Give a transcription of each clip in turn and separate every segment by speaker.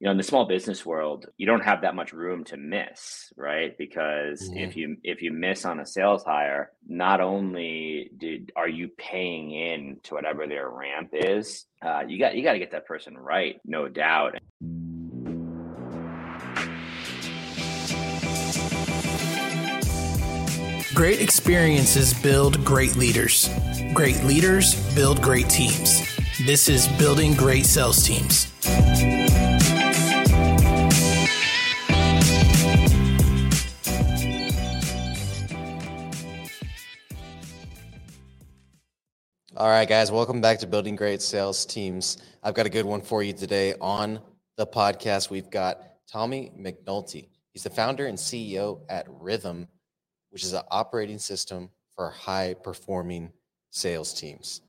Speaker 1: you know in the small business world you don't have that much room to miss right because mm-hmm. if you if you miss on a sales hire not only did are you paying in to whatever their ramp is uh, you got you got to get that person right no doubt
Speaker 2: Great experiences build great leaders. Great leaders build great teams. This is Building Great Sales Teams.
Speaker 3: All right, guys, welcome back to Building Great Sales Teams. I've got a good one for you today on the podcast. We've got Tommy McNulty. He's the founder and CEO at Rhythm, which is an operating system for high performing sales teams.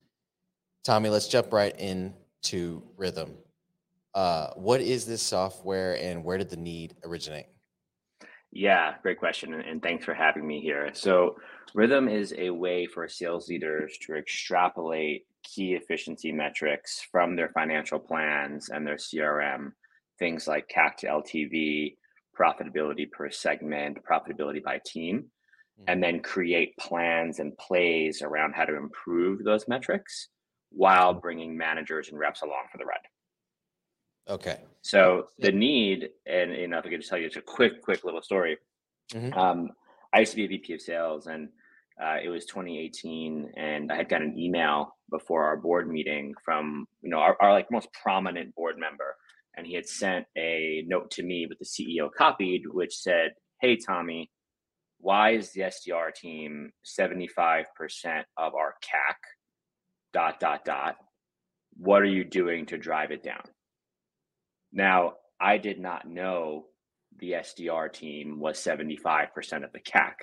Speaker 3: Tommy, let's jump right into Rhythm. Uh, what is this software and where did the need originate?
Speaker 1: Yeah, great question. And thanks for having me here. So, Rhythm is a way for sales leaders to extrapolate key efficiency metrics from their financial plans and their CRM, things like CAC to LTV, profitability per segment, profitability by team, mm-hmm. and then create plans and plays around how to improve those metrics while bringing managers and reps along for the ride.
Speaker 3: Okay.
Speaker 1: So the need, and you know, if I could just tell you, it's a quick, quick little story. Mm-hmm. Um, I used to be a VP of sales, and uh, it was 2018, and I had got an email before our board meeting from you know our, our like most prominent board member, and he had sent a note to me with the CEO copied, which said, "Hey Tommy, why is the SDR team 75% of our CAC? Dot dot dot. What are you doing to drive it down?" Now, I did not know the SDR team was 75% of the CAC.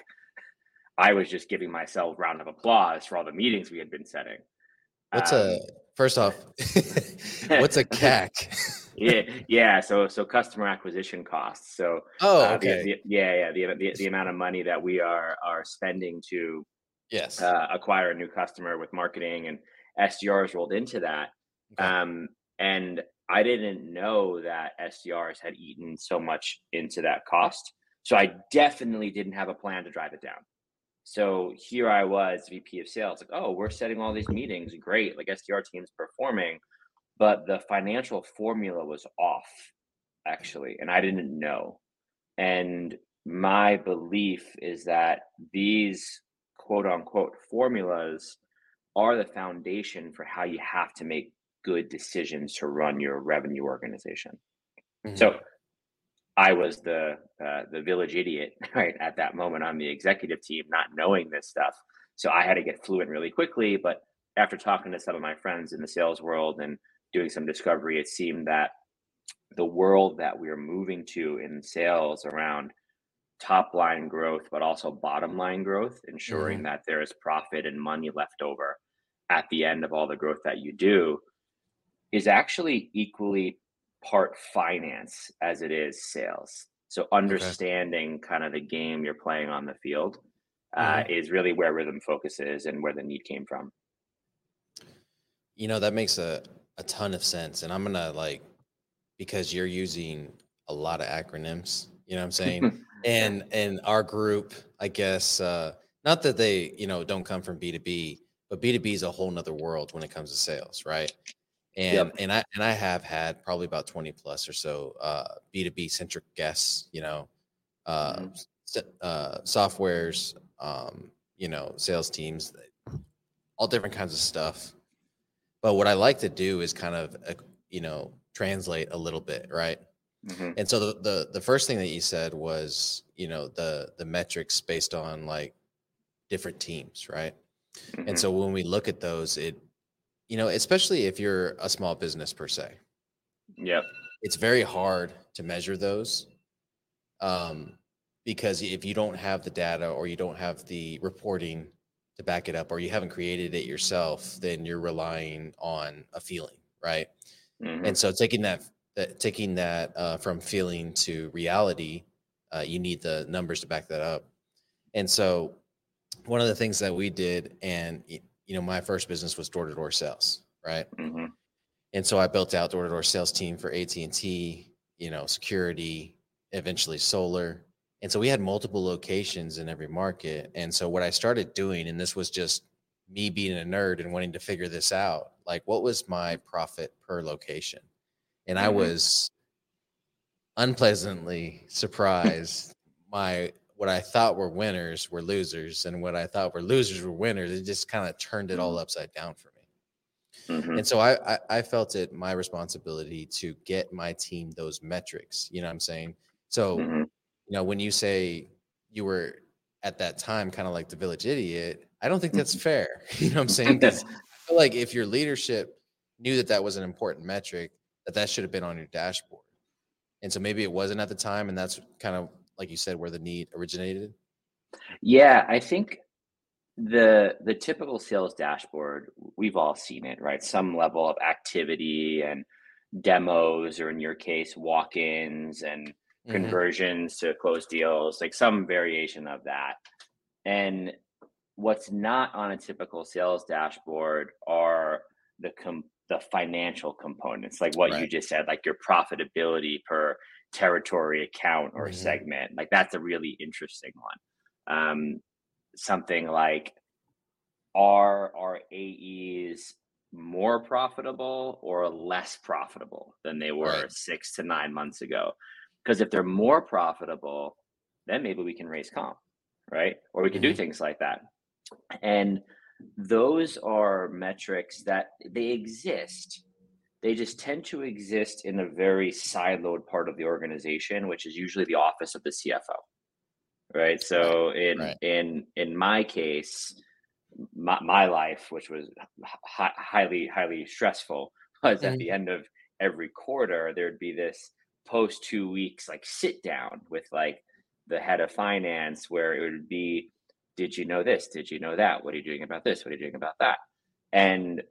Speaker 1: I was just giving myself a round of applause for all the meetings we had been setting.
Speaker 3: What's um, a first off? what's a CAC?
Speaker 1: yeah, yeah. So, so customer acquisition costs. So,
Speaker 3: oh, okay.
Speaker 1: Uh, the, the, yeah, yeah. The, the the amount of money that we are are spending to
Speaker 3: yes
Speaker 1: uh, acquire a new customer with marketing and SDRs rolled into that. Okay. Um, and I didn't know that SDRs had eaten so much into that cost. So I definitely didn't have a plan to drive it down. So here I was, VP of sales, like, oh, we're setting all these meetings, great, like SDR team's performing, but the financial formula was off, actually, and I didn't know. And my belief is that these quote unquote formulas are the foundation for how you have to make good decisions to run your revenue organization. Mm-hmm. So I was the uh, the village idiot right at that moment on the executive team, not knowing this stuff. So I had to get fluent really quickly. But after talking to some of my friends in the sales world and doing some discovery, it seemed that the world that we are moving to in sales around top line growth, but also bottom line growth, ensuring mm-hmm. that there is profit and money left over at the end of all the growth that you do is actually equally part finance as it is sales. So understanding okay. kind of the game you're playing on the field uh, mm-hmm. is really where rhythm focuses and where the need came from.
Speaker 3: You know, that makes a, a ton of sense. And I'm going to like, because you're using a lot of acronyms, you know what I'm saying? and, and our group, I guess, uh, not that they, you know, don't come from B2B, but B2B is a whole nother world when it comes to sales, right? And yep. and I and I have had probably about twenty plus or so uh, B two B centric guests, you know, uh, mm-hmm. uh, softwares, um, you know, sales teams, all different kinds of stuff. But what I like to do is kind of uh, you know translate a little bit, right? Mm-hmm. And so the, the the first thing that you said was you know the the metrics based on like different teams, right? Mm-hmm. And so when we look at those, it you know, especially if you're a small business per se.
Speaker 1: Yep.
Speaker 3: It's very hard to measure those. Um, because if you don't have the data or you don't have the reporting to back it up or you haven't created it yourself, then you're relying on a feeling, right? Mm-hmm. And so taking that, that taking that uh, from feeling to reality, uh, you need the numbers to back that up. And so one of the things that we did, and you know, my first business was door to door sales, right? Mm-hmm. And so I built out door to door sales team for AT and T, you know, security, eventually solar. And so we had multiple locations in every market. And so what I started doing, and this was just me being a nerd and wanting to figure this out, like what was my profit per location? And I
Speaker 1: Mhm.
Speaker 3: was unpleasantly surprised. my what I thought were winners were losers, and what I thought were losers were winners. It just kind of turned it all upside down for me.
Speaker 1: Mhm.
Speaker 3: And so I, I I felt it my responsibility to get my team those metrics. You know what I'm saying? So
Speaker 1: Mhm.
Speaker 3: you know when you say you were at that time kind of like the village idiot, I don't think that's fair. You know what I'm saying? 'Cause I feel like if your leadership knew that that was an important metric, that that should have been on your dashboard. And so maybe it wasn't at the time, and that's kind of like you said where the need originated.
Speaker 1: Yeah, I think the the typical sales dashboard, we've all seen it, right? Some level of activity and demos, or in your case, walk-ins and
Speaker 3: Mhm.
Speaker 1: conversions to close deals, like some variation of that. And what's not on a typical sales dashboard are the com- the financial components, like what you just said, like your profitability per territory, account, or
Speaker 3: Mhm.
Speaker 1: segment. Like that's a really interesting one. Um, something like are our AEs more profitable or less profitable than they were
Speaker 3: Right.
Speaker 1: six to nine months ago? Because if they're more profitable, then maybe we can raise comp, right? Or we can do
Speaker 3: Mhm.
Speaker 1: things like that. And those are metrics that they exist. They just tend to exist in a very siloed part of the organization, which is usually the office of the CFO. Right. So in
Speaker 3: right.
Speaker 1: in in my case, my, my life, which was hi- highly highly stressful, was at the mm-hmm. end of every quarter there'd be this post two weeks like sit down with like the head of finance where it would be did you know this did you know that what are you doing about this what are you doing about that and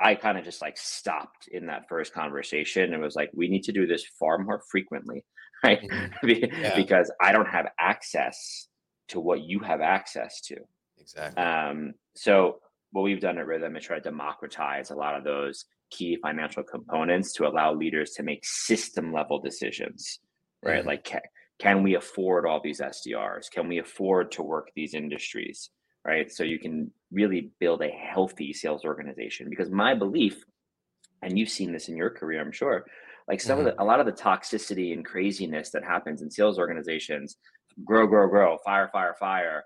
Speaker 1: i kind of just like stopped in that first conversation and was like we need to do this far more frequently right
Speaker 3: Mhm. Yeah.
Speaker 1: because i don't have access to what you have access to
Speaker 3: Exactly.
Speaker 1: um, so what we've done at Rhythm is try to democratize a lot of those key financial components to allow leaders to make system level decisions, right?
Speaker 3: Mhm.
Speaker 1: Like, can, can we afford all these SDRs? Can we afford to work these industries, right? So you can really build a healthy sales organization. Because my belief, and you've seen this in your career, I'm sure, like some of mm-hmm. the, a lot of the toxicity and craziness that happens in sales organizations, grow, grow, grow, fire, fire, fire.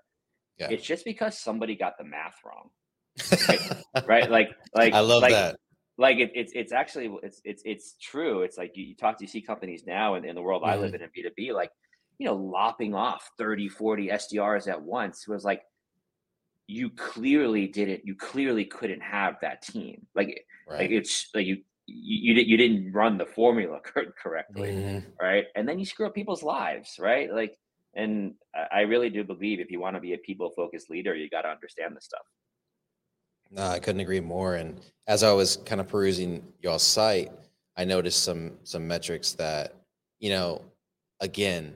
Speaker 3: Yeah.
Speaker 1: It's just because somebody got the math wrong, right? Like, like
Speaker 3: I love
Speaker 1: like,
Speaker 3: that.
Speaker 1: Like it, it's it's actually it's it's it's true. It's like you, you talk to you see companies now in, in the world I live mm-hmm. in in B2B, like you know, lopping off 30, 40 SDRs at once was like you clearly didn't you clearly couldn't have that team. Like like it's like you you, you, di- you didn't run the formula cor- correctly
Speaker 3: Mhm.
Speaker 1: right? And then you screw up people's lives, right? Like, and I I really do believe if you want to be a people focused leader, you got to understand this stuff.
Speaker 3: No, I couldn't agree more. And as I was kind of perusing y'all's site, I noticed some some metrics that, you know, again,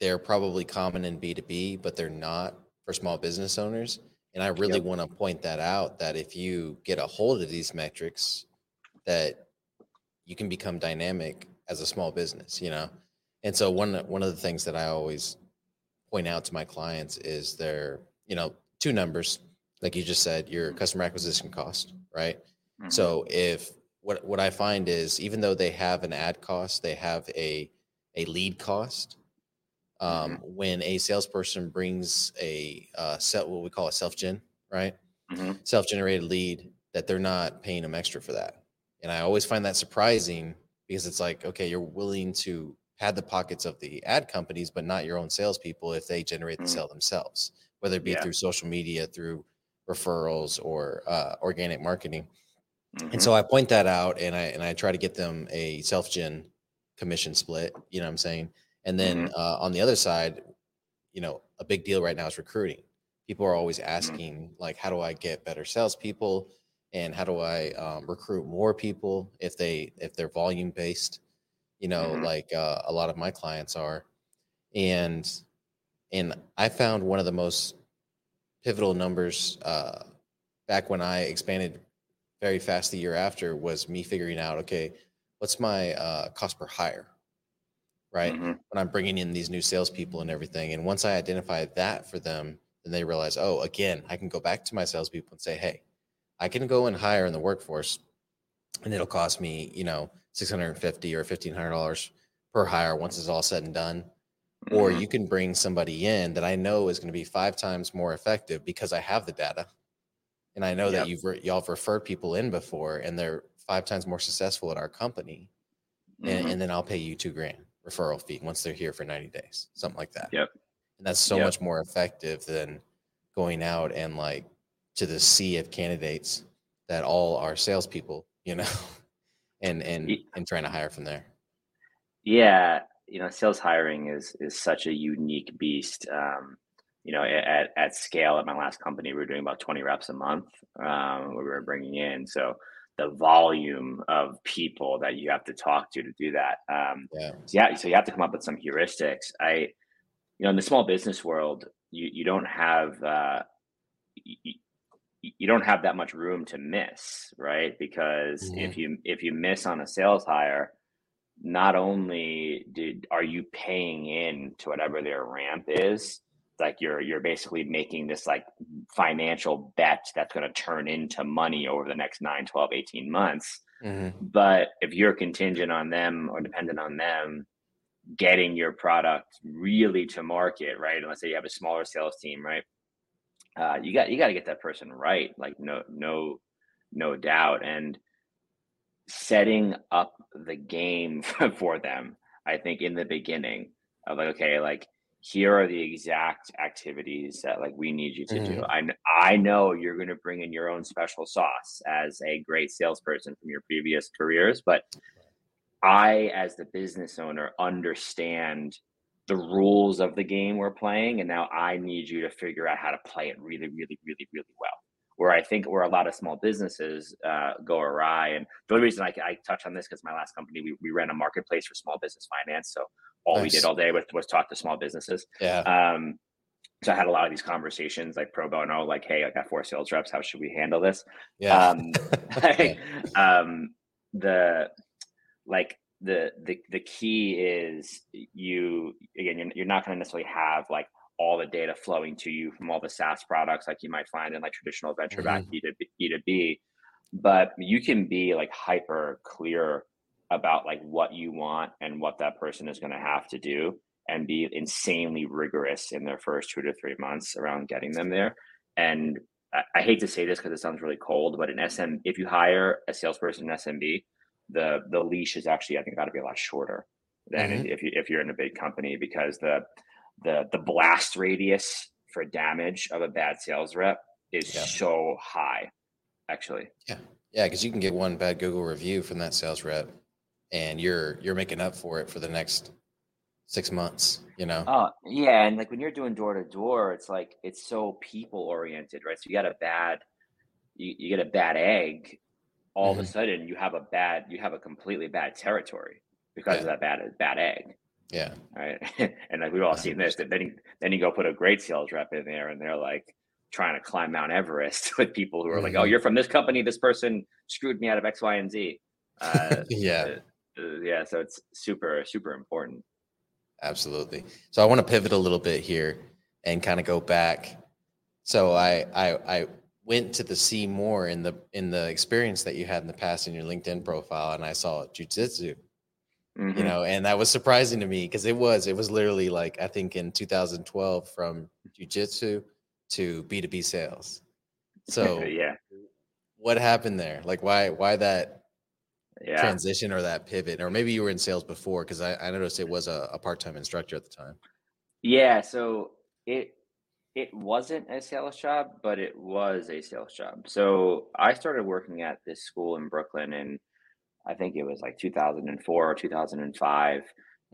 Speaker 3: they're probably common in B2B, but they're not for small business owners. And I really
Speaker 1: Yep.
Speaker 3: want to point that out that if you get a hold of these metrics, that you can become dynamic as a small business, you know. And so one one of the things that I always point out to my clients is their, you know, two numbers, like you just said, your customer acquisition cost, right?
Speaker 1: Mm-hmm.
Speaker 3: So if what what I find is even though they have an ad cost, they have a a lead cost. Um, When a salesperson brings a uh, set, what we call a self gen, right?
Speaker 1: Mhm.
Speaker 3: Self generated lead, that they're not paying them extra for that. And I always find that surprising because it's like, okay, you're willing to pad the pockets of the ad companies, but not your own salespeople if they generate the
Speaker 1: Mm.
Speaker 3: sale themselves, whether it be
Speaker 1: Yeah.
Speaker 3: through social media, through referrals, or uh, organic marketing. And so I point that out and I and I try to get them a self-gen commission split, you know what I'm saying? And then uh, on the other side, you know, a big deal right now is recruiting. People are always asking like how do I get better salespeople and how do I um, recruit more people if they if they're volume based, you know,
Speaker 1: Mhm.
Speaker 3: like uh, a lot of my clients are. And and I found one of the most pivotal numbers uh, back when I expanded very fast the year after was me figuring out okay what's my uh, cost per hire right? Mm-hmm. When I'm bringing in these new salespeople and everything. And once I identify that for them, then they realize, oh, again, I can go back to my salespeople and say, hey, I can go and hire in the workforce and it'll cost me, you know, 650 or $1,500 per hire once it's all said and done. Mm-hmm. Or you can bring somebody in that I know is going to be five times more effective because I have the data. And I know yep. that you've re- y'all have referred people in before and they're five times more successful at our company. Mm-hmm. And, and, then I'll pay you two grand referral fee once they're here for 90 days, something like that.
Speaker 1: Yep.
Speaker 3: And that's so yep. much more effective than going out and like to the sea of candidates that all are salespeople, you know, and and and trying to hire from there.
Speaker 1: Yeah, you know, sales hiring is is such a unique beast. Um, you know, at at scale at my last company, we were doing about twenty reps a month. Um, we were bringing in so the volume of people that you have to talk to to do that. Um, yeah. So yeah, so you have to come up with some heuristics. I, you know, in the small business world, you you don't have uh, you, you don't have that much room to miss, right? Because mm-hmm. if you if you miss on a sales hire, not only did are you paying in to whatever their ramp is, like you're you're basically making this like financial bet that's going to turn into money over the next 9 12 18 months mm-hmm. but if you're contingent on them or dependent on them getting your product really to market right and let's say you have a smaller sales team right uh, you got you got to get that person right like no no no doubt and setting up the game for them i think in the beginning of like okay like here are the exact activities that like we need you to mm-hmm. do. I I know you're going to bring in your own special sauce as a great salesperson from your previous careers, but I as the business owner understand the rules of the game we're playing and now I need you to figure out how to play it really really really really well. Where I think where a lot of small businesses uh, go awry, and the only reason I, I touch on this because my last company we, we ran a marketplace for small business finance, so all nice. we did all day was, was talk to small businesses.
Speaker 3: Yeah.
Speaker 1: Um, so I had a lot of these conversations like pro bono, like, Hey, I got four sales reps. How should we handle this?
Speaker 3: Yeah.
Speaker 1: Um, like, um, the, like the, the, the key is you, again, you're, you're not going to necessarily have like all the data flowing to you from all the SaaS products, like you might find in like traditional venture back mm-hmm. B2B, B2B, but you can be like hyper clear about like what you want and what that person is going to have to do and be insanely rigorous in their first two to three months around getting them there. And I, I hate to say this because it sounds really cold, but in SM, if you hire a salesperson in SMB, the the leash is actually I think got to be a lot shorter than mm-hmm. if you if you're in a big company because the the the blast radius for damage of a bad sales rep is yeah. so high, actually.
Speaker 3: Yeah, yeah, because you can get one bad Google review from that sales rep and you're you're making up for it for the next six months you know
Speaker 1: oh yeah and like when you're doing door to door it's like it's so people oriented right so you got a bad you, you get a bad egg all mm-hmm. of a mm-hmm. sudden you have a bad you have a completely bad territory because yeah. of that bad bad egg
Speaker 3: yeah
Speaker 1: right and like we've all seen this that then you, then you go put a great sales rep in there and they're like trying to climb mount everest with people who are mm-hmm. like oh mm-hmm. you're from this company this person screwed me out of x y and z
Speaker 3: uh,
Speaker 1: yeah uh, yeah so it's super super important.
Speaker 3: Absolutely. So i want to pivot a little bit here and kind of go back. So I, I i went to the see more in the in the experience that you had in the past in your linkedin profile and i saw jujitsu mm-hmm. you know and that was surprising to me because it was it was literally like i think in 2012 from jujitsu to b2b sales. So
Speaker 1: yeah.
Speaker 3: what happened there? Like why why that yeah. transition or that pivot or maybe you were in sales before because I, I, noticed it was a, a, part-time instructor at the time.
Speaker 1: Yeah so it it wasn't a sales job but it was a sales job. So i started working at this school in brooklyn and i think it was like 2004 or 2005 mm.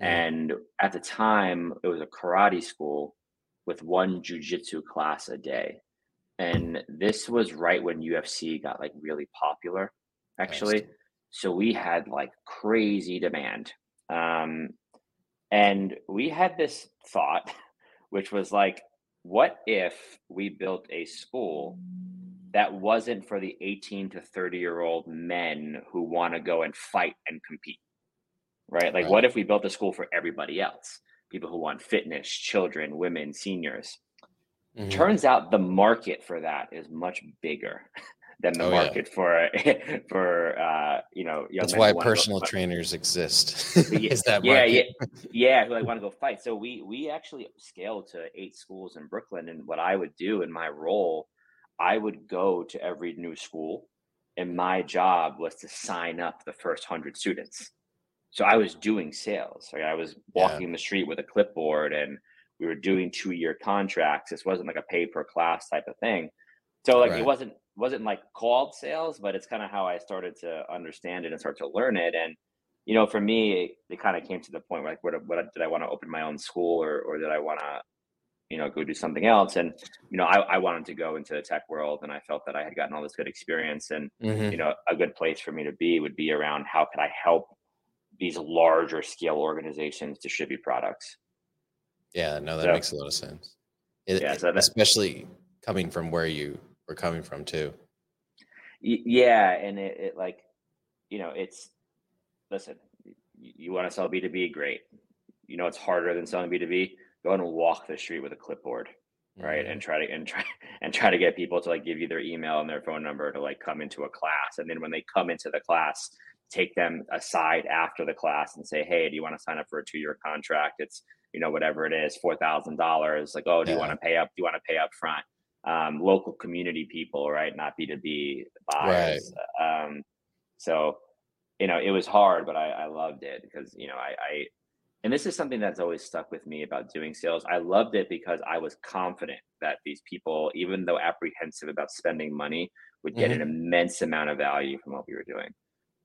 Speaker 1: and at the time it was a karate school with one jujitsu class a day. And this was right when ufc got like really popular actually so we had like crazy demand. Um, and we had this thought, which was like, what if we built a school that wasn't for the 18 to 30 year old men who want to go and fight and compete? right? Like,
Speaker 3: Right.
Speaker 1: what if we built a school for everybody else? People who want fitness, children, women, seniors.
Speaker 3: Mhm.
Speaker 1: Turns out the market for that is much bigger than the
Speaker 3: Oh, yeah.
Speaker 1: market for for uh, you know. young
Speaker 3: That's why
Speaker 1: who wanna go
Speaker 3: personal trainers exist.
Speaker 1: Yeah,
Speaker 3: is that
Speaker 1: yeah,
Speaker 3: market?
Speaker 1: yeah, yeah, who like want to go fight. So we we actually scaled to eight schools in Brooklyn, and what I would do in my role, I would go to every new school, and my job was to sign up the first hundred students. So I was doing sales. I was
Speaker 3: Yeah.
Speaker 1: walking the street with a clipboard, and we were doing two year contracts. This wasn't like a pay per class type of thing. So like
Speaker 3: Right.
Speaker 1: it wasn't wasn't like called sales, but it's kind of how I started to understand it and start to learn it. And you know, for me, it, it kind of came to the point where like, what, what did I want to open my own school or, or did I want to, you know, go do something else? And, you know, I, I wanted to go into the tech world and I felt that I had gotten all this good experience and,
Speaker 3: Mhm.
Speaker 1: you know, a good place for me to be would be around how could I help these larger scale organizations distribute products?
Speaker 3: Yeah, no, that
Speaker 1: So-
Speaker 3: makes a lot of sense. It,
Speaker 1: Yeah, so that-
Speaker 3: especially coming from where you were coming from too.
Speaker 1: Yeah. And it, it like, you know, it's, listen, you want to sell B2B, great. You know, it's harder than selling B2B. Go and walk the street with a clipboard. right
Speaker 3: Mhm.
Speaker 1: and try to and try and try to get people to like give you their email and their phone number to like come into a class and then when they come into the class take them aside after the class and say hey do you want to sign up for a two-year contract it's you know whatever it is four thousand dollars like oh do you want to pay up do you want to pay up front um, local community people right not b2b buyers um, so you know it was hard but i, I loved it because you know I, I and this is something that's always stuck with me about doing sales. I loved it because I was confident that these people, even though apprehensive about spending money, would get an immense amount of value from what we were doing.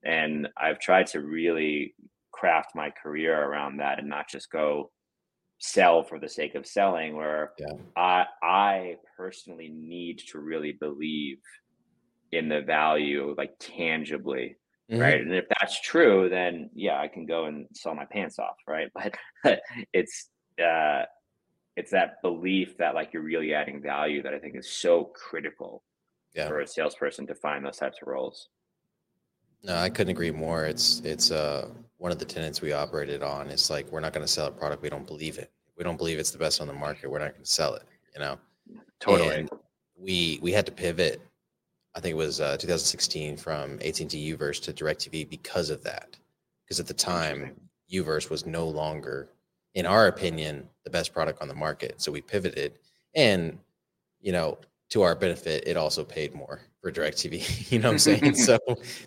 Speaker 1: And I've tried to really craft my career around that and not just go sell for the sake of selling where
Speaker 3: Yeah.
Speaker 1: I I personally need to really believe in the value like tangibly
Speaker 3: Mhm.
Speaker 1: right and if that's true then yeah i can go and sell my pants off right but it's uh it's that belief that like you're really adding value that i think is so critical
Speaker 3: Yeah.
Speaker 1: for a salesperson to find those types of roles
Speaker 3: No, I couldn't agree more. It's it's uh one of the tenants we operated on. is like we're not going to sell a product we don't believe it. We don't believe it's the best on the market. We're not going to sell it. You know.
Speaker 1: totally
Speaker 3: And we we had to pivot. I think it was uh, 2016 from AT&T Uverse to DirecTV because of that. Because at the time, Uverse was no longer, in our opinion, the best product on the market. So we pivoted, and you know, to our benefit, it also paid more for DirecTV. you know what I'm saying? so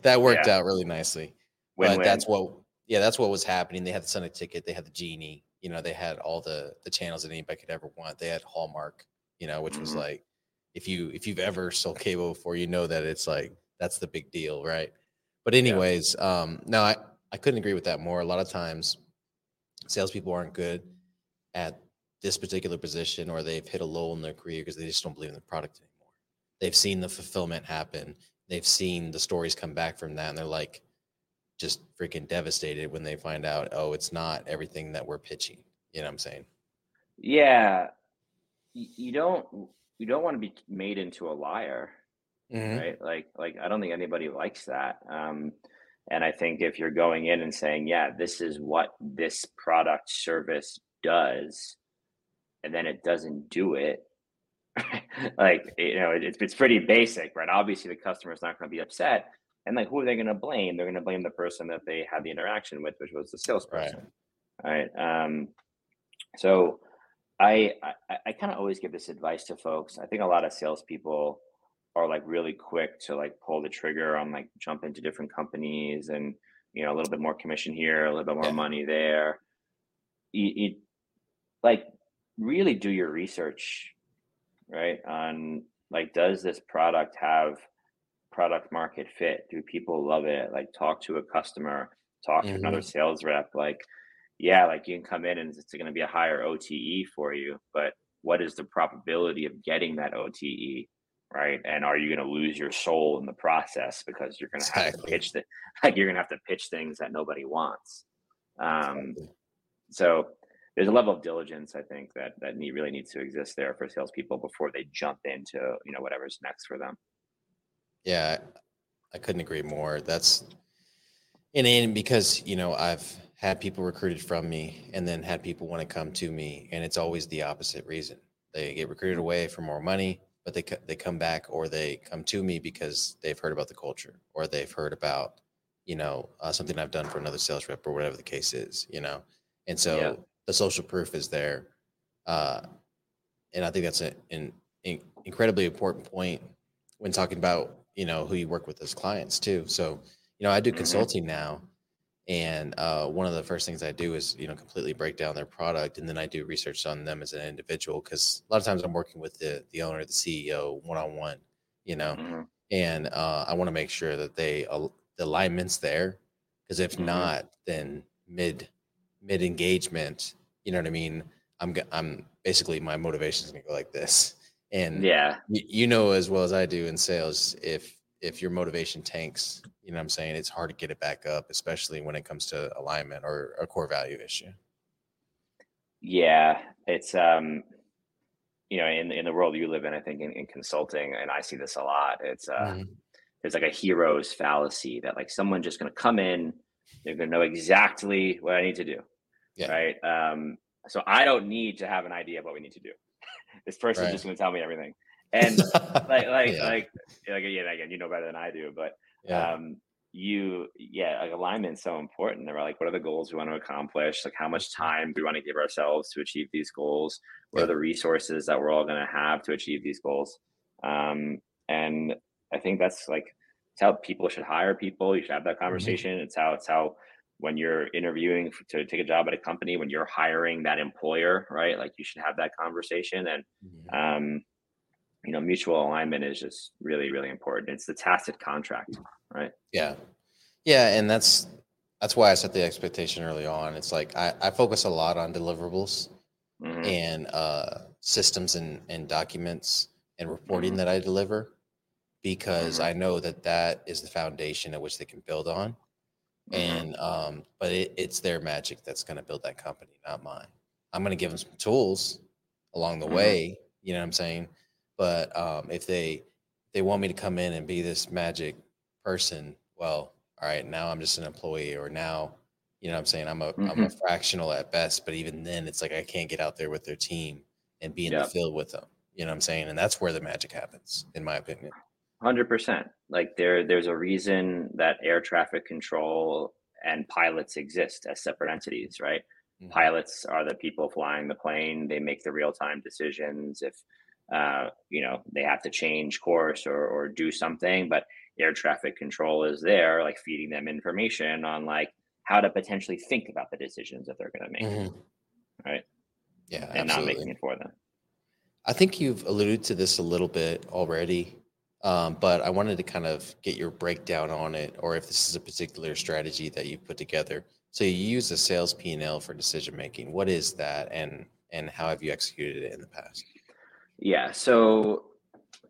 Speaker 3: that worked
Speaker 1: Yeah.
Speaker 3: out really nicely.
Speaker 1: Win-win.
Speaker 3: But that's what, yeah, that's what was happening. They had the Sunday ticket, they had the genie, you know, they had all the the channels that anybody could ever want. They had Hallmark, you know, which was
Speaker 1: Mhm.
Speaker 3: like, if you if you've ever sold cable before, you know that it's like that's the big deal, right? But anyways, um, no, I I couldn't agree with that more. A lot of times, salespeople aren't good at this particular position, or they've hit a low in their career because they just don't believe in the product anymore. They've seen the fulfillment happen. They've seen the stories come back from that, and they're like, just freaking devastated when they find out, oh, it's not everything that we're pitching. You know what I'm saying?
Speaker 1: yeah you don't you don't want to be made into a liar
Speaker 3: Mhm.
Speaker 1: right like like i don't think anybody likes that um and i think if you're going in and saying yeah this is what this product service does and then it doesn't do it like you know it, it's, it's pretty basic right obviously the customer's not going to be upset and like who are they going to blame? They're going to blame the person that they had the interaction with which was the salesperson right? Um so i i, I kind of always give this advice to folks. I think a lot of salespeople are like really quick to like pull the trigger on like jump into different companies and you know a little bit more commission here a little bit more
Speaker 3: Yeah.
Speaker 1: money there. You, you like really do your research right on like does this product have product market fit do people love it? Like talk to a customer talk to another sales rep like yeah like you can come in and it's going to be a higher ote for you but what is the probability of getting that ote right? And are you going to lose your soul in the process because you're going to have to pitch the like you're going to have to pitch things that nobody wants. Um
Speaker 3: Exactly.
Speaker 1: so there's a level of diligence I think that that need, really needs to exist there for salespeople before they jump into you know whatever's next for them.
Speaker 3: Yeah, I, couldn't agree more. That's And then because you know I've had people recruited from me, and then had people want to come to me, and it's always the opposite reason. They get recruited away for more money, but they they come back or they come to me because they've heard about the culture or they've heard about you know uh, something I've done for another sales rep or whatever the case is. You know, and so yeah. the social proof is there, uh, and I think that's an, an incredibly important point when talking about you know who you work with as clients too. So you know, I do consulting now, and uh, one of the first things I do is you know completely break down their product, and then I do research on them as an individual because a lot of times I'm working with the the owner, the CEO, one on one, you know, mm-hmm. and uh, I want to make sure that they uh, the alignment's there because if mm-hmm. not, then mid mid engagement, you know what I mean. I'm I'm basically my motivation is gonna go like this, and
Speaker 1: yeah,
Speaker 3: you, you know as well as I do in sales if if your motivation tanks, you know what I'm saying, it's hard to get it back up, especially when it comes to alignment or a core value issue.
Speaker 1: Yeah, it's um you know, in in the world you live in, I think in, in consulting, and I see this a lot, it's uh mm-hmm. there's like a hero's fallacy that like someone just gonna come in, they're gonna know exactly what I need to do. Yeah. Right. Um, so I don't need to have an idea of what we need to do. This person's right. just gonna tell me everything and like like yeah. like like yeah, again, you know better than I do, but yeah. um, you yeah, like alignment's so important. They're like, what are the goals we want to accomplish? Like, how much time do we want to give ourselves to achieve these goals? What yeah. are the resources that we're all going to have to achieve these goals? Um, and I think that's like it's how people should hire people. You should have that mm-hmm. conversation. Mm-hmm. It's how it's how when you're interviewing to take a job at a company, when you're hiring that employer, right? Like you should have that conversation. And um, you know mutual alignment is just really really important it's the tacit contract right
Speaker 3: yeah yeah and that's that's why i set the expectation early on it's like i, I focus a lot on deliverables mm-hmm. and uh, systems and, and documents and reporting mm-hmm. that i deliver because mm-hmm. i know that that is the foundation at which they can build on. And um but it, it's their magic that's going to build that company not mine i'm going to give them some tools along the mm-hmm. way you know what i'm saying but um, if they they want me to come in and be this magic person, well, all right, now I'm just an employee, or now, you know, what I'm saying I'm a am a mm-hmm. fractional at best. But even then, it's like I can't get out there with their team and be in the field with them. You know what I'm saying? And that's where the magic happens, in my opinion.
Speaker 1: Hundred percent. Like there, there's a reason that air traffic control and pilots exist as separate entities, right? Mm-hmm. Pilots are the people flying the plane. They make the real time decisions. If uh, you know they have to change course or, or do something but air traffic control is there like feeding them information on like how to potentially think about the decisions that they're going to make mm-hmm. right
Speaker 3: yeah
Speaker 1: and absolutely. not making it for them
Speaker 3: i think you've alluded to this a little bit already um, but i wanted to kind of get your breakdown on it or if this is a particular strategy that you put together so you use a sales p&l for decision making what is that and and how have you executed it in the past
Speaker 1: yeah. So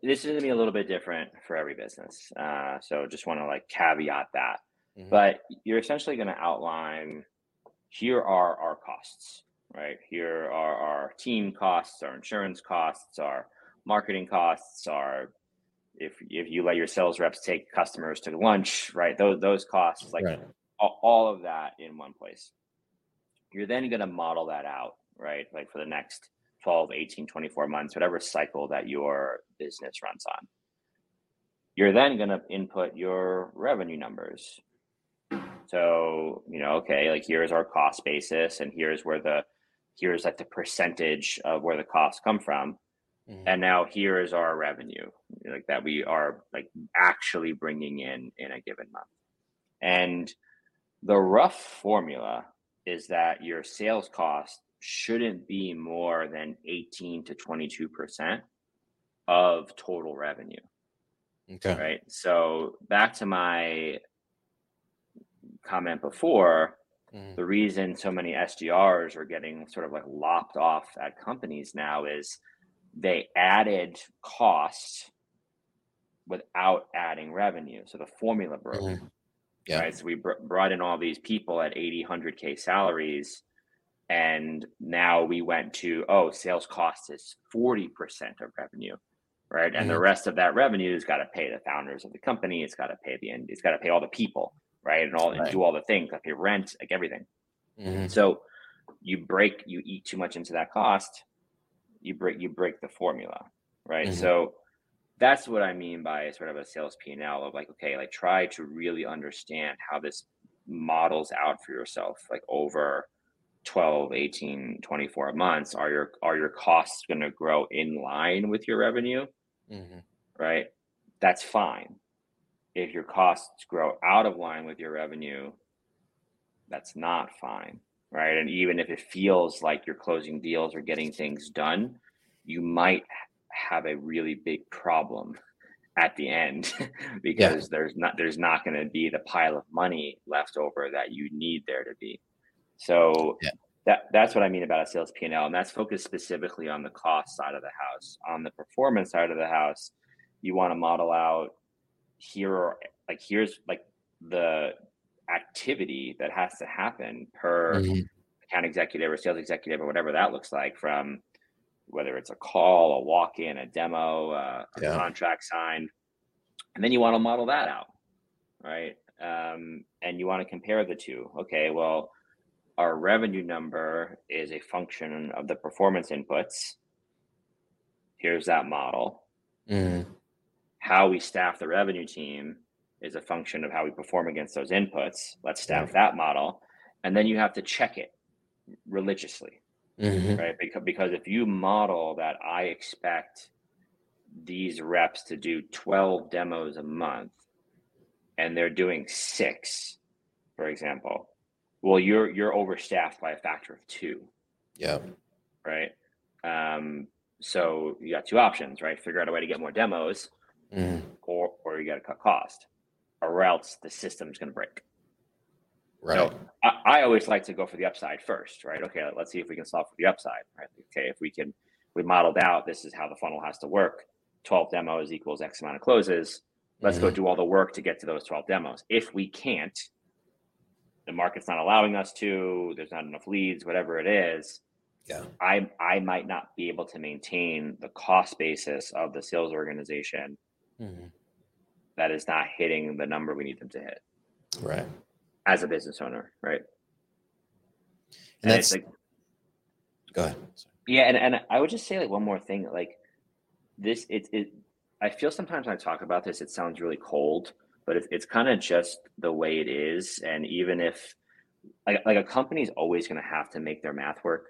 Speaker 1: this is going to be a little bit different for every business. Uh, so just want to like caveat that. Mm-hmm. But you're essentially going to outline here are our costs, right? Here are our team costs, our insurance costs, our marketing costs, our if if you let your sales reps take customers to lunch, right? Those those costs, like right. all, all of that in one place. You're then going to model that out, right? Like for the next 12, 18, 24 months, whatever cycle that your business runs on. You're then going to input your revenue numbers. So, you know, okay, like here's our cost basis and here's where the here's like the percentage of where the costs come from. Mm-hmm. And now here is our revenue, like that we are like actually bringing in in a given month. And the rough formula is that your sales cost shouldn't be more than 18 to 22% of total revenue. Okay. Right. So back to my comment before, mm. the reason so many SDRs are getting sort of like lopped off at companies now is they added cost without adding revenue. So the formula broke. Mm. Yeah. Right. So we br- brought in all these people at 80, 100K salaries and now we went to oh sales cost is 40% of revenue right and mm-hmm. the rest of that revenue has got to pay the founders of the company it's got to pay the end it's got to pay all the people right? And all
Speaker 3: Right.
Speaker 1: and do all the things like pay rent, like everything.
Speaker 3: Mhm.
Speaker 1: So you break, you eat too much into that cost, you break, you break the formula, right?
Speaker 3: Mhm.
Speaker 1: So that's what I mean by sort of a sales P and L of like, okay, like try to really understand how this models out for yourself, like over 12, 18, 24 months. Are your are your costs going to grow in line with your revenue?
Speaker 3: Mhm.
Speaker 1: right? That's fine. If your costs grow out of line with your revenue, that's not fine, right? And even if it feels like you're closing deals or getting things done, you might have a really big problem at the end because there's not there's not going to be the pile of money left over that you need there to be. So
Speaker 3: Yeah.
Speaker 1: that that's what I mean about a sales P&L and that's focused specifically on the cost side of the house. On the performance side of the house, you want to model out here are like here's like the activity that has to happen per
Speaker 3: Mhm.
Speaker 1: account executive or sales executive or whatever that looks like from whether it's a call, a walk-in, a demo, uh, a
Speaker 3: Yeah.
Speaker 1: contract signed, and then you want to model that out, right? Um, and you want to compare the two. Okay, well, our revenue number is a function of the performance inputs. Here's that model.
Speaker 3: Mhm.
Speaker 1: How we staff the revenue team is a function of how we perform against those inputs. Let's staff that model, and then you have to check it religiously
Speaker 3: Mhm.
Speaker 1: right? Because because if you model that I expect these reps to do 12 demos a month and they're doing 6, for example, well you're you're overstaffed by a factor of 2,
Speaker 3: Yeah.
Speaker 1: right? Um so you got two options, right? Figure out a way to get more demos
Speaker 3: Mhm.
Speaker 1: or or you got to cut cost or else the system's going to break.
Speaker 3: Right.
Speaker 1: So I, I always like to go for the upside first, right? Okay, let's see if we can solve for the upside, right? Okay, if we can, we modeled out this is how the funnel has to work. 12 demos equals X amount of closes. Let's go
Speaker 3: Mhm.
Speaker 1: do all the work to get to those 12 demos. If we can't, the market's not allowing us to, there's not enough leads, whatever it is,
Speaker 3: Yeah.
Speaker 1: I I might not be able to maintain the cost basis of the sales organization
Speaker 3: Mhm.
Speaker 1: That is not hitting the number we need them to hit
Speaker 3: Right.
Speaker 1: as a business owner, right?
Speaker 3: And
Speaker 1: it's
Speaker 3: that's
Speaker 1: like
Speaker 3: go ahead.
Speaker 1: Yeah, and, and I would just say like one more thing, like this it it I feel sometimes when I talk about this, it sounds really cold, but it's it's kind of just the way it is. And even if like like a company's always gonna have to make their math work.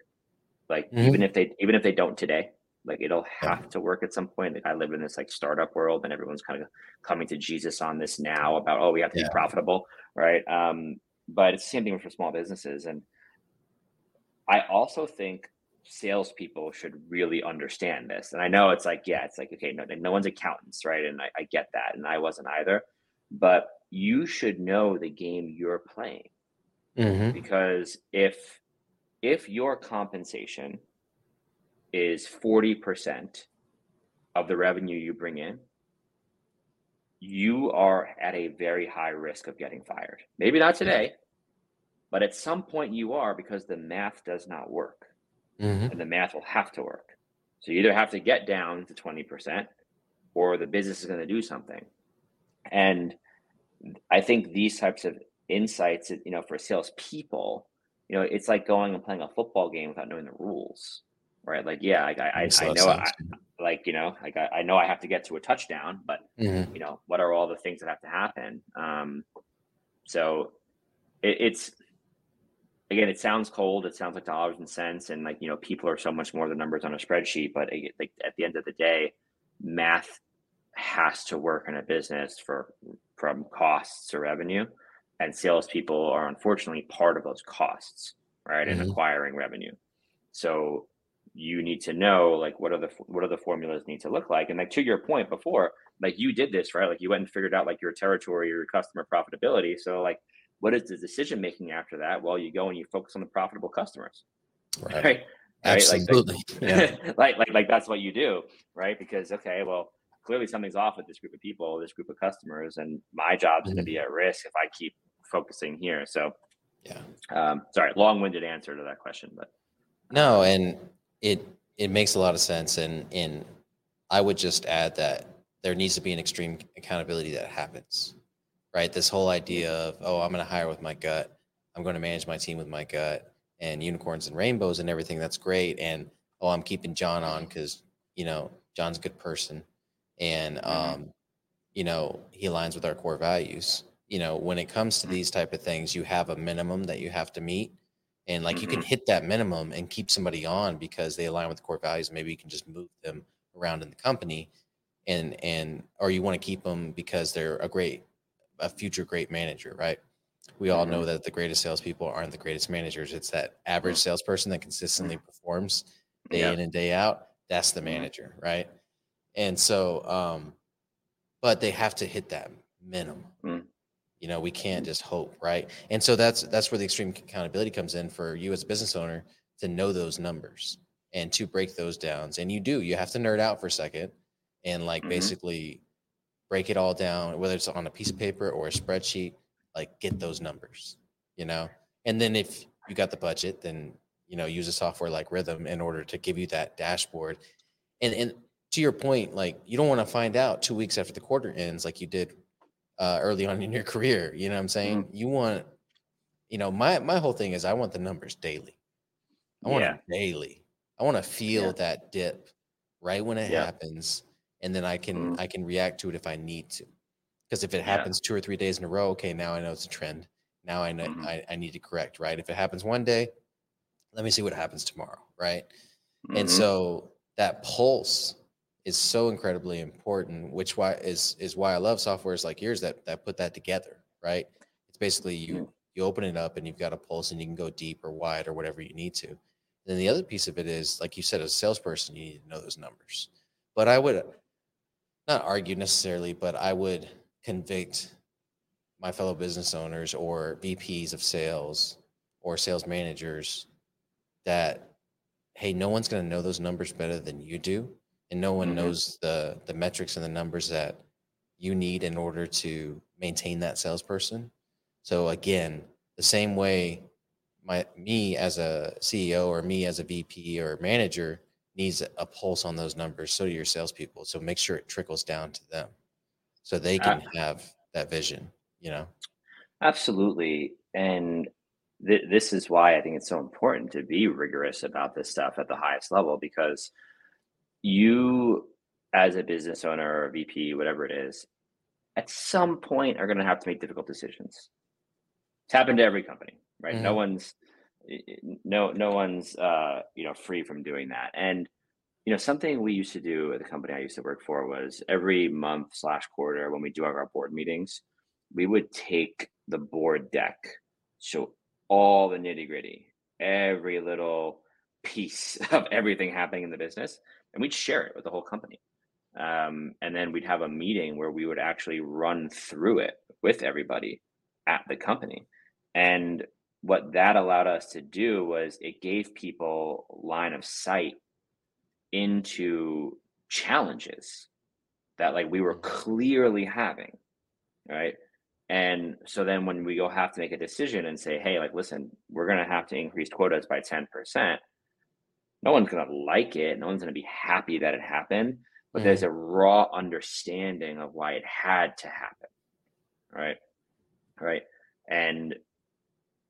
Speaker 1: Like
Speaker 3: Mhm.
Speaker 1: even if they even if they don't today, like it'll have to work at some point. Like I live in this like startup world and everyone's kind of coming to Jesus on this now about oh we have to
Speaker 3: Yeah.
Speaker 1: be profitable, right? Um, but it's the same thing for small businesses. And I also think salespeople should really understand this. And I know it's like, yeah, it's like, okay, no, no one's accountants, right? And I, I get that. And I wasn't either. But you should know the game you're playing
Speaker 3: Mhm.
Speaker 1: because if if your compensation is 40% of the revenue you bring in, you are at a very high risk of getting fired. Maybe not today, but at some point you are because the math does not work
Speaker 3: Mhm.
Speaker 1: and the math will have to work. So you either have to get down to 20% or the business is going to do something. And I think these types of insights, you know, for salespeople, you know, it's like going and playing a football game without knowing the rules, right? Like, yeah, I, I, I
Speaker 3: lot
Speaker 1: know, I, like, you know, like I, I know I have to get to a touchdown, but
Speaker 3: Mhm.
Speaker 1: you know, what are all the things that have to happen? Um, so it, it's again, it sounds cold. It sounds like dollars and cents, and like you know, people are so much more than numbers on a spreadsheet. But it, like at the end of the day, math has to work in a business for from costs to revenue, and salespeople are unfortunately part of those costs, right? In
Speaker 3: Mhm.
Speaker 1: acquiring revenue. So you need to know like what are the what are the formulas need to look like, and like to your point before, like you did this right, like you went and figured out like your territory, your customer profitability. So like what is the decision making after that? Well, you go and you focus on the profitable customers,
Speaker 3: Right.
Speaker 1: right? Right? Like,
Speaker 3: Absolutely. yeah.
Speaker 1: like, like, like that's what you do, right? Because okay, well, clearly something's off with this group of people, this group of customers, and my job's going to be at risk if I keep focusing here. So,
Speaker 3: Yeah.
Speaker 1: um, sorry, long-winded answer to that question, but
Speaker 3: No, and it it makes a lot of sense, and and I would just add that there needs to be an extreme accountability that happens. right? This whole idea of, oh, I'm going to hire with my gut. I'm going to manage my team with my gut and unicorns and rainbows and everything. That's great. And, oh, I'm keeping John on because, you know, John's a good person. And,
Speaker 1: Mhm.
Speaker 3: um, you know, he aligns with our core values. You know, when it comes to
Speaker 1: Mhm.
Speaker 3: these type of things, you have a minimum that you have to meet. And like you can
Speaker 1: Mhm.
Speaker 3: hit that minimum and keep somebody on because they align with the core values. Maybe you can just move them around in the company and and or you want to keep them because they're a great a future great manager, right? We all know that the greatest salespeople aren't the greatest managers. It's that average salesperson that consistently performs day
Speaker 1: Yeah.
Speaker 3: in and day out. That's the manager, right? And so, um, but they have to hit that minimum.
Speaker 1: Mm.
Speaker 3: You know, we can't just hope, right? And so that's that's where the extreme accountability comes in for you as a business owner to know those numbers and to break those downs. And you do, you have to nerd out for a second and like
Speaker 1: Mhm.
Speaker 3: basically break it all down, whether it's on a piece of paper or a spreadsheet, like get those numbers, you know? And then if you got the budget, then you know, use a software like Rhythm in order to give you that dashboard. And and to your point, like you don't want to find out two weeks after the quarter ends, like you did uh, early on in your career. You know what I'm saying?
Speaker 1: Mm-hmm.
Speaker 3: You want, you know, my my whole thing is I want the numbers daily. I want
Speaker 1: Yeah.
Speaker 3: it daily. I want to feel
Speaker 1: Yeah.
Speaker 3: that dip right when it
Speaker 1: Yeah.
Speaker 3: happens, and then I can
Speaker 1: Mhm.
Speaker 3: I can react to it if I need to. Because if it happens two or three days in a row, okay, now I know it's a trend. Now I know
Speaker 1: Mhm.
Speaker 3: I, I need to correct, right? If it happens one day, let me see what happens tomorrow, right? And
Speaker 1: Mhm.
Speaker 3: so that pulse is so incredibly important, which why is is why I love softwares like yours that that put that together, right? It's basically you you open it up and you've got a pulse and you can go deep or wide or whatever you need to. then the other piece of it is, like you said, as a salesperson, you need to know those numbers. But I would not argue necessarily, but I would convict my fellow business owners or VPs of sales or sales managers that hey, no one's going to know those numbers better than you do, and no one
Speaker 1: Mhm.
Speaker 3: knows the the metrics and the numbers that you need in order to maintain that salesperson. So again, the same way my me as a CEO or me as a VP or manager needs a pulse on those numbers. So do your salespeople. So make sure it trickles down to them, so they
Speaker 1: Uh,
Speaker 3: can have that vision. You know.
Speaker 1: Absolutely. And th- this is why I think it's so important to be rigorous about this stuff at the highest level because you, as a business owner or VP, whatever it is, at some point are going to have to make difficult decisions. It's happened to every company, right? No
Speaker 3: Mhm.
Speaker 1: one's i- i- no no one's uh, you know free from doing that. And you know something we used to do at the company I used to work for was every month slash quarter when we do our board meetings, we would take the board deck, so all the nitty gritty, every little piece of everything happening in the business, and we'd share it with the whole company. Um, and then we'd have a meeting where we would actually run through it with everybody at the company. And what that allowed us to do was it gave people line of sight into challenges that like we were clearly having right and so then when we go have to make a decision and say hey like listen we're going to have to increase quotas by 10% no one's going to like it. No one's going to be happy that it happened but there's a raw understanding of why it had to happen right? Right? And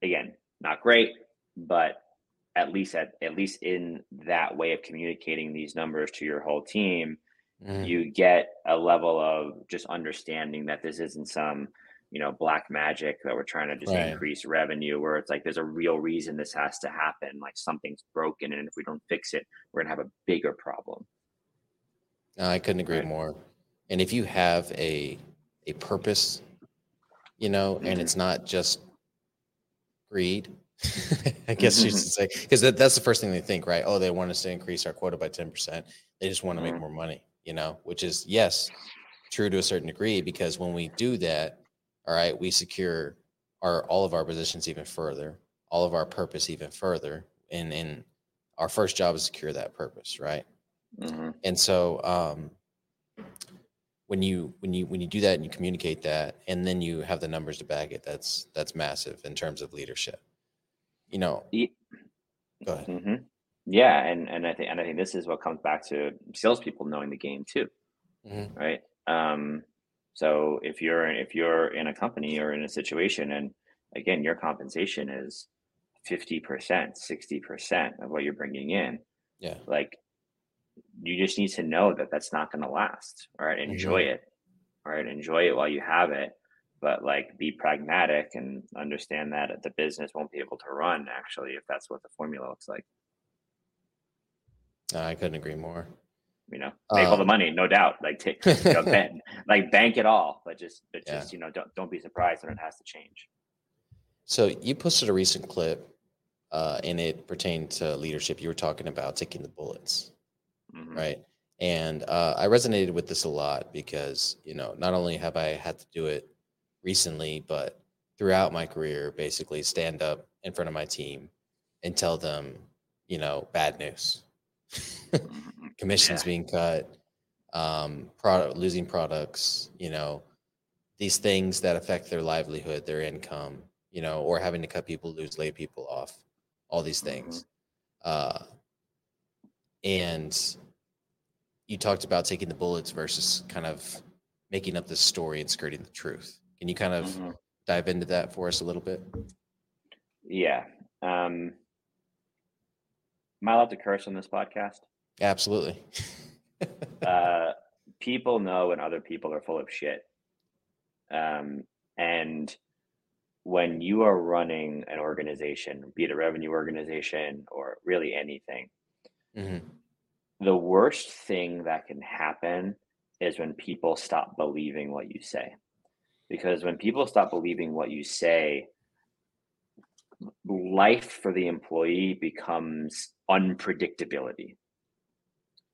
Speaker 1: again not great but at least at, at least in that way of communicating these numbers to your whole team
Speaker 3: Mhm.
Speaker 1: you get a level of just understanding that this isn't some you know black magic that we're trying to just
Speaker 3: Right.
Speaker 1: increase revenue where it's like there's a real reason this has to happen like something's broken and if we don't fix it we're going to have a bigger problem
Speaker 3: No, I couldn't agree
Speaker 1: Right.
Speaker 3: more. And if you have a a purpose, you know, and
Speaker 1: Mhm.
Speaker 3: it's not just greed, I guess you should say, because that, that's the first thing they think, right? Oh, they want us to increase our quota by 10%. They just want to make
Speaker 1: Mhm.
Speaker 3: more money, you know, which is, yes, true to a certain degree, because when we do that, all right, we secure our all of our positions even further, all of our purpose even further. And, and our first job is secure that purpose, right?
Speaker 1: Mhm.
Speaker 3: and so um when you when you when you do that and you communicate that and then you have the numbers to back it that's that's massive in terms of leadership you know
Speaker 1: Ye-
Speaker 3: go ahead
Speaker 1: Mhm. Yeah, and and I think and I think this is what comes back to salespeople knowing the game too,
Speaker 3: Mhm.
Speaker 1: right? Um, So if you're if you're in a company or in a situation, and again, your compensation is fifty percent, sixty percent of what you're bringing in,
Speaker 3: Yeah.
Speaker 1: like you just need to know that that's not going to last. All right, enjoy
Speaker 3: Mhm.
Speaker 1: it. All right, enjoy it while you have it, but like be pragmatic and understand that the business won't be able to run actually if that's what the formula looks like.
Speaker 3: I couldn't agree more.
Speaker 1: You know, make all the
Speaker 3: Um,
Speaker 1: money, no doubt. Like take, you know, bank, like bank it all, but just, but
Speaker 3: Yeah.
Speaker 1: just you know, don't don't be surprised when it has to change.
Speaker 3: So you posted a recent clip, uh, and it pertained to leadership. You were talking about taking the bullets,
Speaker 1: Mhm.
Speaker 3: right? And uh, I resonated with this a lot because you know not only have I had to do it recently, but throughout my career, basically stand up in front of my team and tell them, you know, bad news. commissions
Speaker 1: Yeah.
Speaker 3: being cut, um, product losing products, you know, these things that affect their livelihood, their income, you know, or having to cut people lose, lay people off, all these things. Uh, and you talked about taking the bullets versus kind of making up this story and skirting the truth. Can you kind of
Speaker 1: Mhm.
Speaker 3: dive into that for us a little bit?
Speaker 1: Yeah. Um, am I allowed to curse on this podcast?
Speaker 3: Absolutely.
Speaker 1: uh, people know when other people are full of shit. Um, and when you are running an organization, be it a revenue organization or really anything,
Speaker 3: Mhm.
Speaker 1: the worst thing that can happen is when people stop believing what you say. Because when people stop believing what you say, life for the employee becomes unpredictability.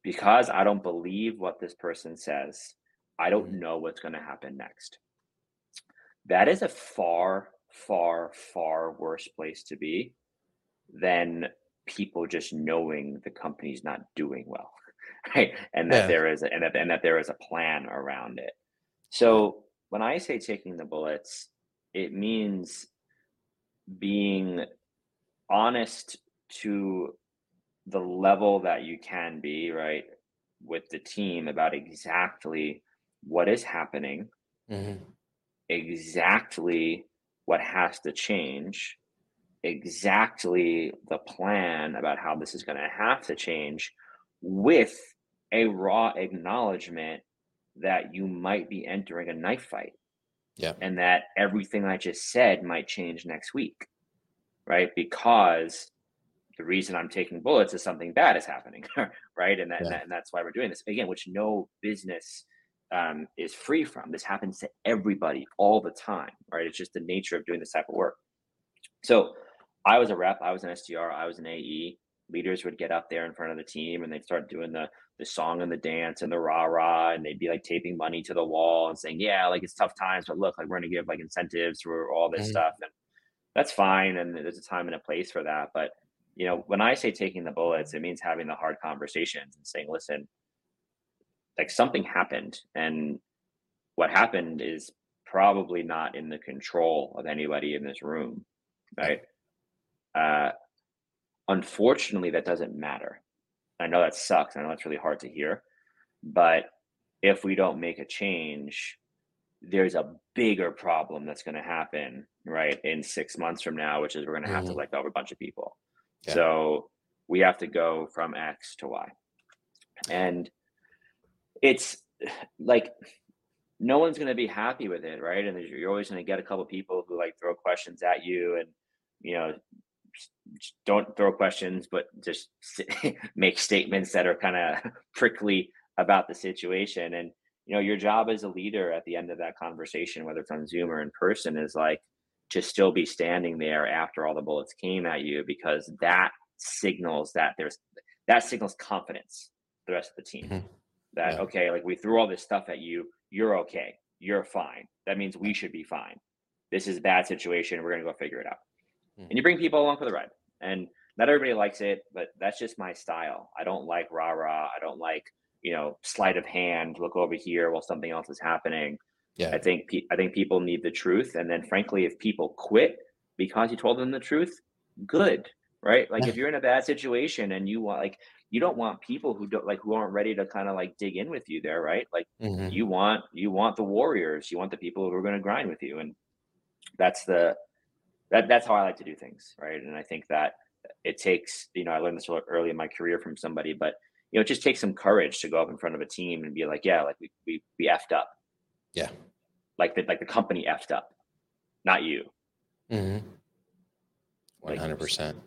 Speaker 1: Because I don't believe what this person says, I don't
Speaker 3: Mhm.
Speaker 1: know what's going to happen next. That is a far, far, far worse place to be than people just knowing the company's not doing well, right? And that
Speaker 3: Yeah.
Speaker 1: there is a, and that and that there is a plan around it. So when I say taking the bullets, it means being honest to the level that you can be, right, with the team about exactly what is happening,
Speaker 3: Mhm.
Speaker 1: exactly what has to change, exactly the plan about how this is going to have to change with a raw acknowledgement that you might be entering a knife fight
Speaker 3: Yeah.
Speaker 1: and that everything I just said might change next week, right? Because the reason I'm taking bullets is something bad is happening, right? And, that, and, that, and that's why we're doing this again, which no business um, is free from. This happens to everybody all the time, right? It's just the nature of doing this type of work. So I was a rep, I was an SDR, I was an AE. Leaders would get up there in front of the team and they'd start doing the the song and the dance and the rah rah, and they'd be like taping money to the wall and saying, "Yeah, like it's tough times, but look, like we're gonna give like incentives for all this
Speaker 3: Mhm.
Speaker 1: stuff." And that's fine, and there's a time and a place for that. But you know, when I say taking the bullets, it means having the hard conversations and saying, "Listen, like something happened, and what happened is probably not in the control of anybody in this room, right?" Uh, unfortunately, that doesn't matter. I know that sucks. I know that's really hard to hear, but if we don't make a change, there's a bigger problem that's going to happen right in six months from now, which is we're going to have to
Speaker 3: Mhm.
Speaker 1: let go of a bunch of people.
Speaker 3: Yeah.
Speaker 1: So we have to go from X to Y, and it's like no one's going to be happy with it, right? And you're always going to get a couple people who like throw questions at you, and you know don't throw questions, but just make statements that are kind of prickly about the situation. And you know, your job as a leader at the end of that conversation, whether it's on Zoom or in person, is like to still be standing there after all the bullets came at you, because that signals that there's that signals confidence the rest of the team.
Speaker 3: Mhm.
Speaker 1: That
Speaker 3: Yeah.
Speaker 1: okay, like we threw all this stuff at you, you're okay, you're fine. That means we should be fine. This is a bad situation. We're gonna go figure it out
Speaker 3: Mhm.
Speaker 1: and you bring people along for the ride. And not everybody likes it, but that's just my style. I don't like rah rah. I don't like you know sleight of hand. Look over here while something else is happening.
Speaker 3: Yeah.
Speaker 1: I think pe- I think people need the truth. And then frankly, if people quit because you told them the truth, good, right? Like if you're in a bad situation and you want like you don't want people who don't like who aren't ready to kind of like dig in with you there, right? Like
Speaker 3: Mhm.
Speaker 1: you want you want the warriors, you want the people who are going to grind with you, and that's the that that's how I like to do things, right? And I think that it takes you know I learned this early in my career from somebody, but you know it just takes some courage to go up in front of a team and be like, yeah, like we we we effed up,
Speaker 3: Yeah.
Speaker 1: like the like the company effed up, not you.
Speaker 3: Mm-hmm. Hundred percent.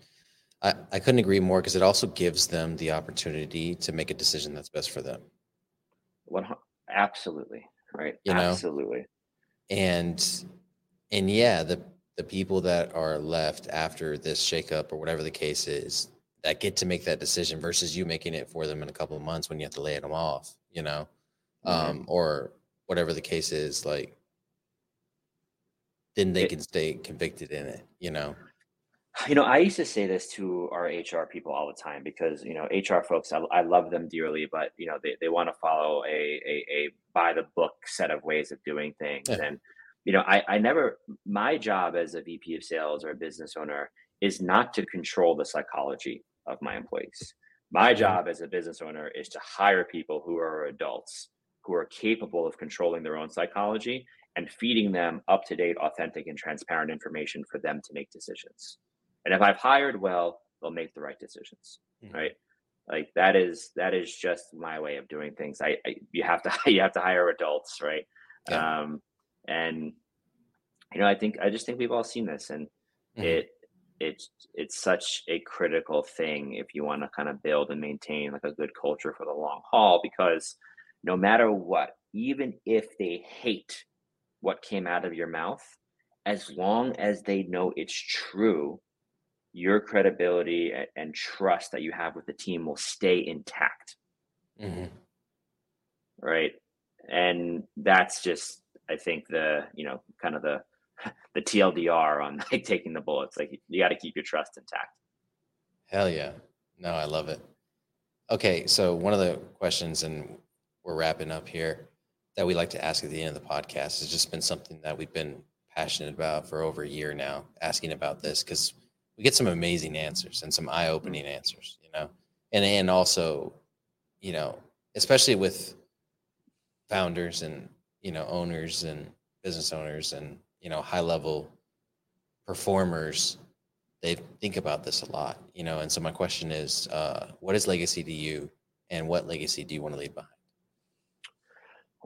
Speaker 3: I I couldn't agree more because it also gives them the opportunity to make a decision that's best for them.
Speaker 1: One absolutely right,
Speaker 3: You know?
Speaker 1: absolutely.
Speaker 3: And and yeah, the the people that are left after this shakeup or whatever the case is that get to make that decision versus you making it for them in a couple of months when you have to lay them off, you know,
Speaker 1: Mhm.
Speaker 3: um, or whatever the case is, like then they
Speaker 1: It-
Speaker 3: can stay convicted in it, you know.
Speaker 1: You know, I used to say this to our HR people all the time because you know HR folks, I, I love them dearly, but you know they, they want to follow a, a a by the book set of ways of doing things,
Speaker 3: Yeah.
Speaker 1: and you know I I never my job as a VP of sales or a business owner is not to control the psychology of my employees. My job as a business owner is to hire people who are adults who are capable of controlling their own psychology and feeding them up to date, authentic, and transparent information for them to make decisions. And if I've hired well, they'll make the right decisions,
Speaker 3: Mhm.
Speaker 1: right? Like that is that is just my way of doing things. I, I you have to you have to hire adults, right?
Speaker 3: Yeah.
Speaker 1: Um, and you know, I think I just think we've all seen this, and
Speaker 3: Mhm.
Speaker 1: it it's it's such a critical thing if you want to kind of build and maintain like a good culture for the long haul because no matter what even if they hate what came out of your mouth as long as they know it's true your credibility and trust that you have with the team will stay intact
Speaker 3: Mhm.
Speaker 1: right and that's just i think the you know kind of the the tldr on like taking the bullets like you got to keep your trust intact
Speaker 3: Hell yeah. No, I love it. Okay, so one of the questions, and we're wrapping up here, that we like to ask at the end of the podcast has just been something that we've been passionate about for over a year now, asking about this because we get some amazing answers and some eye-opening mm-hmm. answers, you know, and and also, you know, especially with founders and you know owners and business owners and you know high-level performers they think about this a lot, you know. And so my question is, uh, what is legacy to you, and what legacy do you want to leave behind?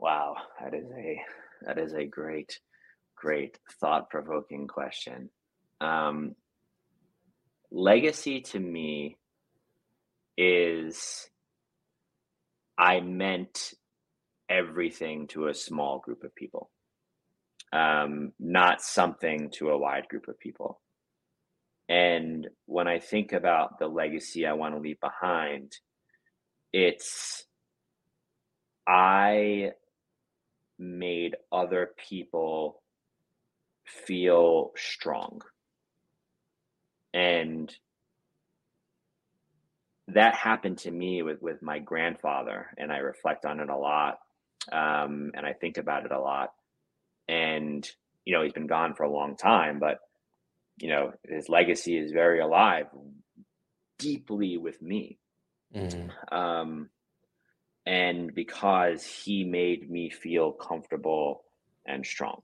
Speaker 1: wow that is a that is a great great thought-provoking question um legacy to me is i meant everything to a small group of people. Um not something to a wide group of people. And when i think about the legacy i want to leave behind it's i made other people feel strong. And that happened to me with with my grandfather and i reflect on it a lot um, and i think about it a lot and you know he's been gone for a long time but you know his legacy is very alive deeply with me
Speaker 3: Mhm.
Speaker 1: um, and because he made me feel comfortable and strong.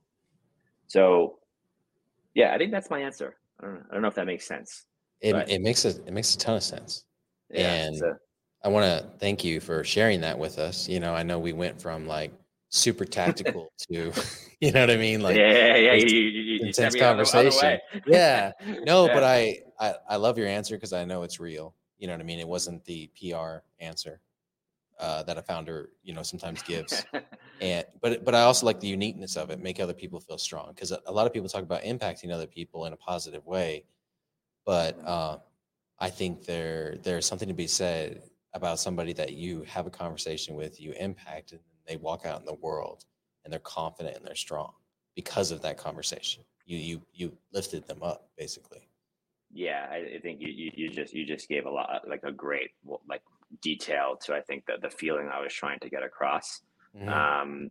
Speaker 1: So, yeah, I think that's my answer. I don't know, I don't know if that makes sense.
Speaker 3: It, it makes a it makes a ton of sense.
Speaker 1: Yeah,
Speaker 3: And
Speaker 1: a-
Speaker 3: I want to thank you for sharing that with us. You know, I know we went from like super tactical to, you know what I mean? Like,
Speaker 1: yeah, yeah, yeah. You, you,
Speaker 3: intense
Speaker 1: sent me another- other
Speaker 3: conversation. Yeah. no, but I, I I love your answer because I know it's real. You know what I mean? It wasn't the PR answer uh, that a founder, you know, sometimes gives. and but but I also like the uniqueness of it, make other people feel strong because a, a lot of people talk about impacting other people in a positive way, but uh, I think there there's something to be said about somebody that you have a conversation with, you impact, and they walk out in the world and they're confident and they're strong because of that conversation. You you you lifted them up basically.
Speaker 1: yeah, I, I think you, you you just you just gave a lot like a great like detail to I think the the feeling I was trying to get across.
Speaker 3: Mhm.
Speaker 1: um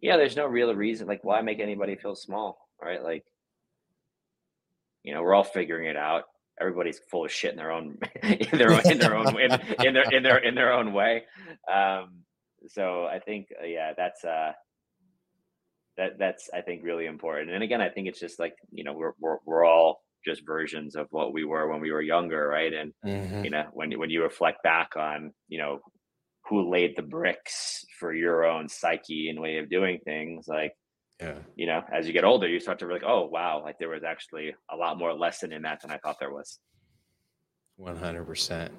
Speaker 1: yeah there's no real reason like why make anybody feel small right like you know we're all figuring it out everybody's full of shit in their own in their own in their own in, in their in their in their own way. Um, so I think uh, yeah, that's uh that that's I think really important. And again, I think it's just like you know we're we're we're all just versions of what we were when we were younger, right? And mm-hmm. you know when when you reflect back on you know who laid the bricks for your own psyche and way of doing things, like yeah. you know as you get older, you start to be like, oh wow, like there was actually a lot more lesson in that than I thought there was.
Speaker 3: One hundred percent.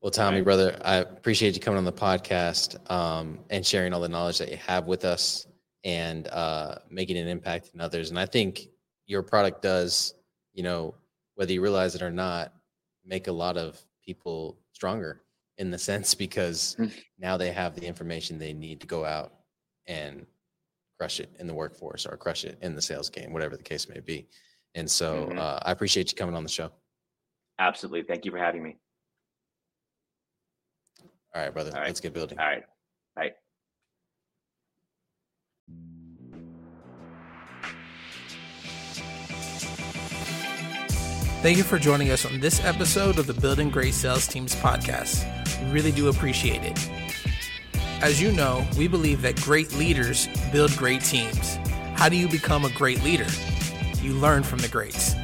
Speaker 3: Well, Tommy, right. brother, I appreciate you coming on the podcast um, and sharing all the knowledge that you have with us and uh, making an impact in others. And I think your product does, you know, whether you realize it or not, make a lot of people stronger in the sense because mm. now they have the information they need to go out and crush it in the workforce or crush it in the sales game, whatever the case may be. And so mm-hmm. uh, I appreciate you coming on the show.
Speaker 1: Absolutely. Thank you for having me.
Speaker 3: All right, brother. All right. Let's get building.
Speaker 1: All right. Bye.
Speaker 2: Thank you for joining us on this episode of the Building Great Sales Teams podcast. We really do appreciate it. As you know, we believe that great leaders build great teams. How do you become a great leader? You learn from the greats.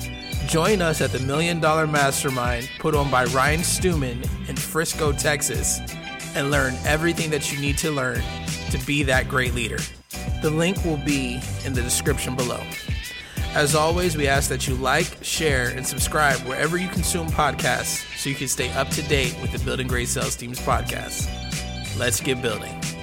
Speaker 2: Join us at the Million Dollar Mastermind put on by Ryan Stewman in Frisco, Texas, and learn everything that you need to learn to be that great leader. The link will be in the description below. As always, we ask that you like, share, and subscribe wherever you consume podcasts so you can stay up to date with the Building Great Sales Teams podcast. Let's get building.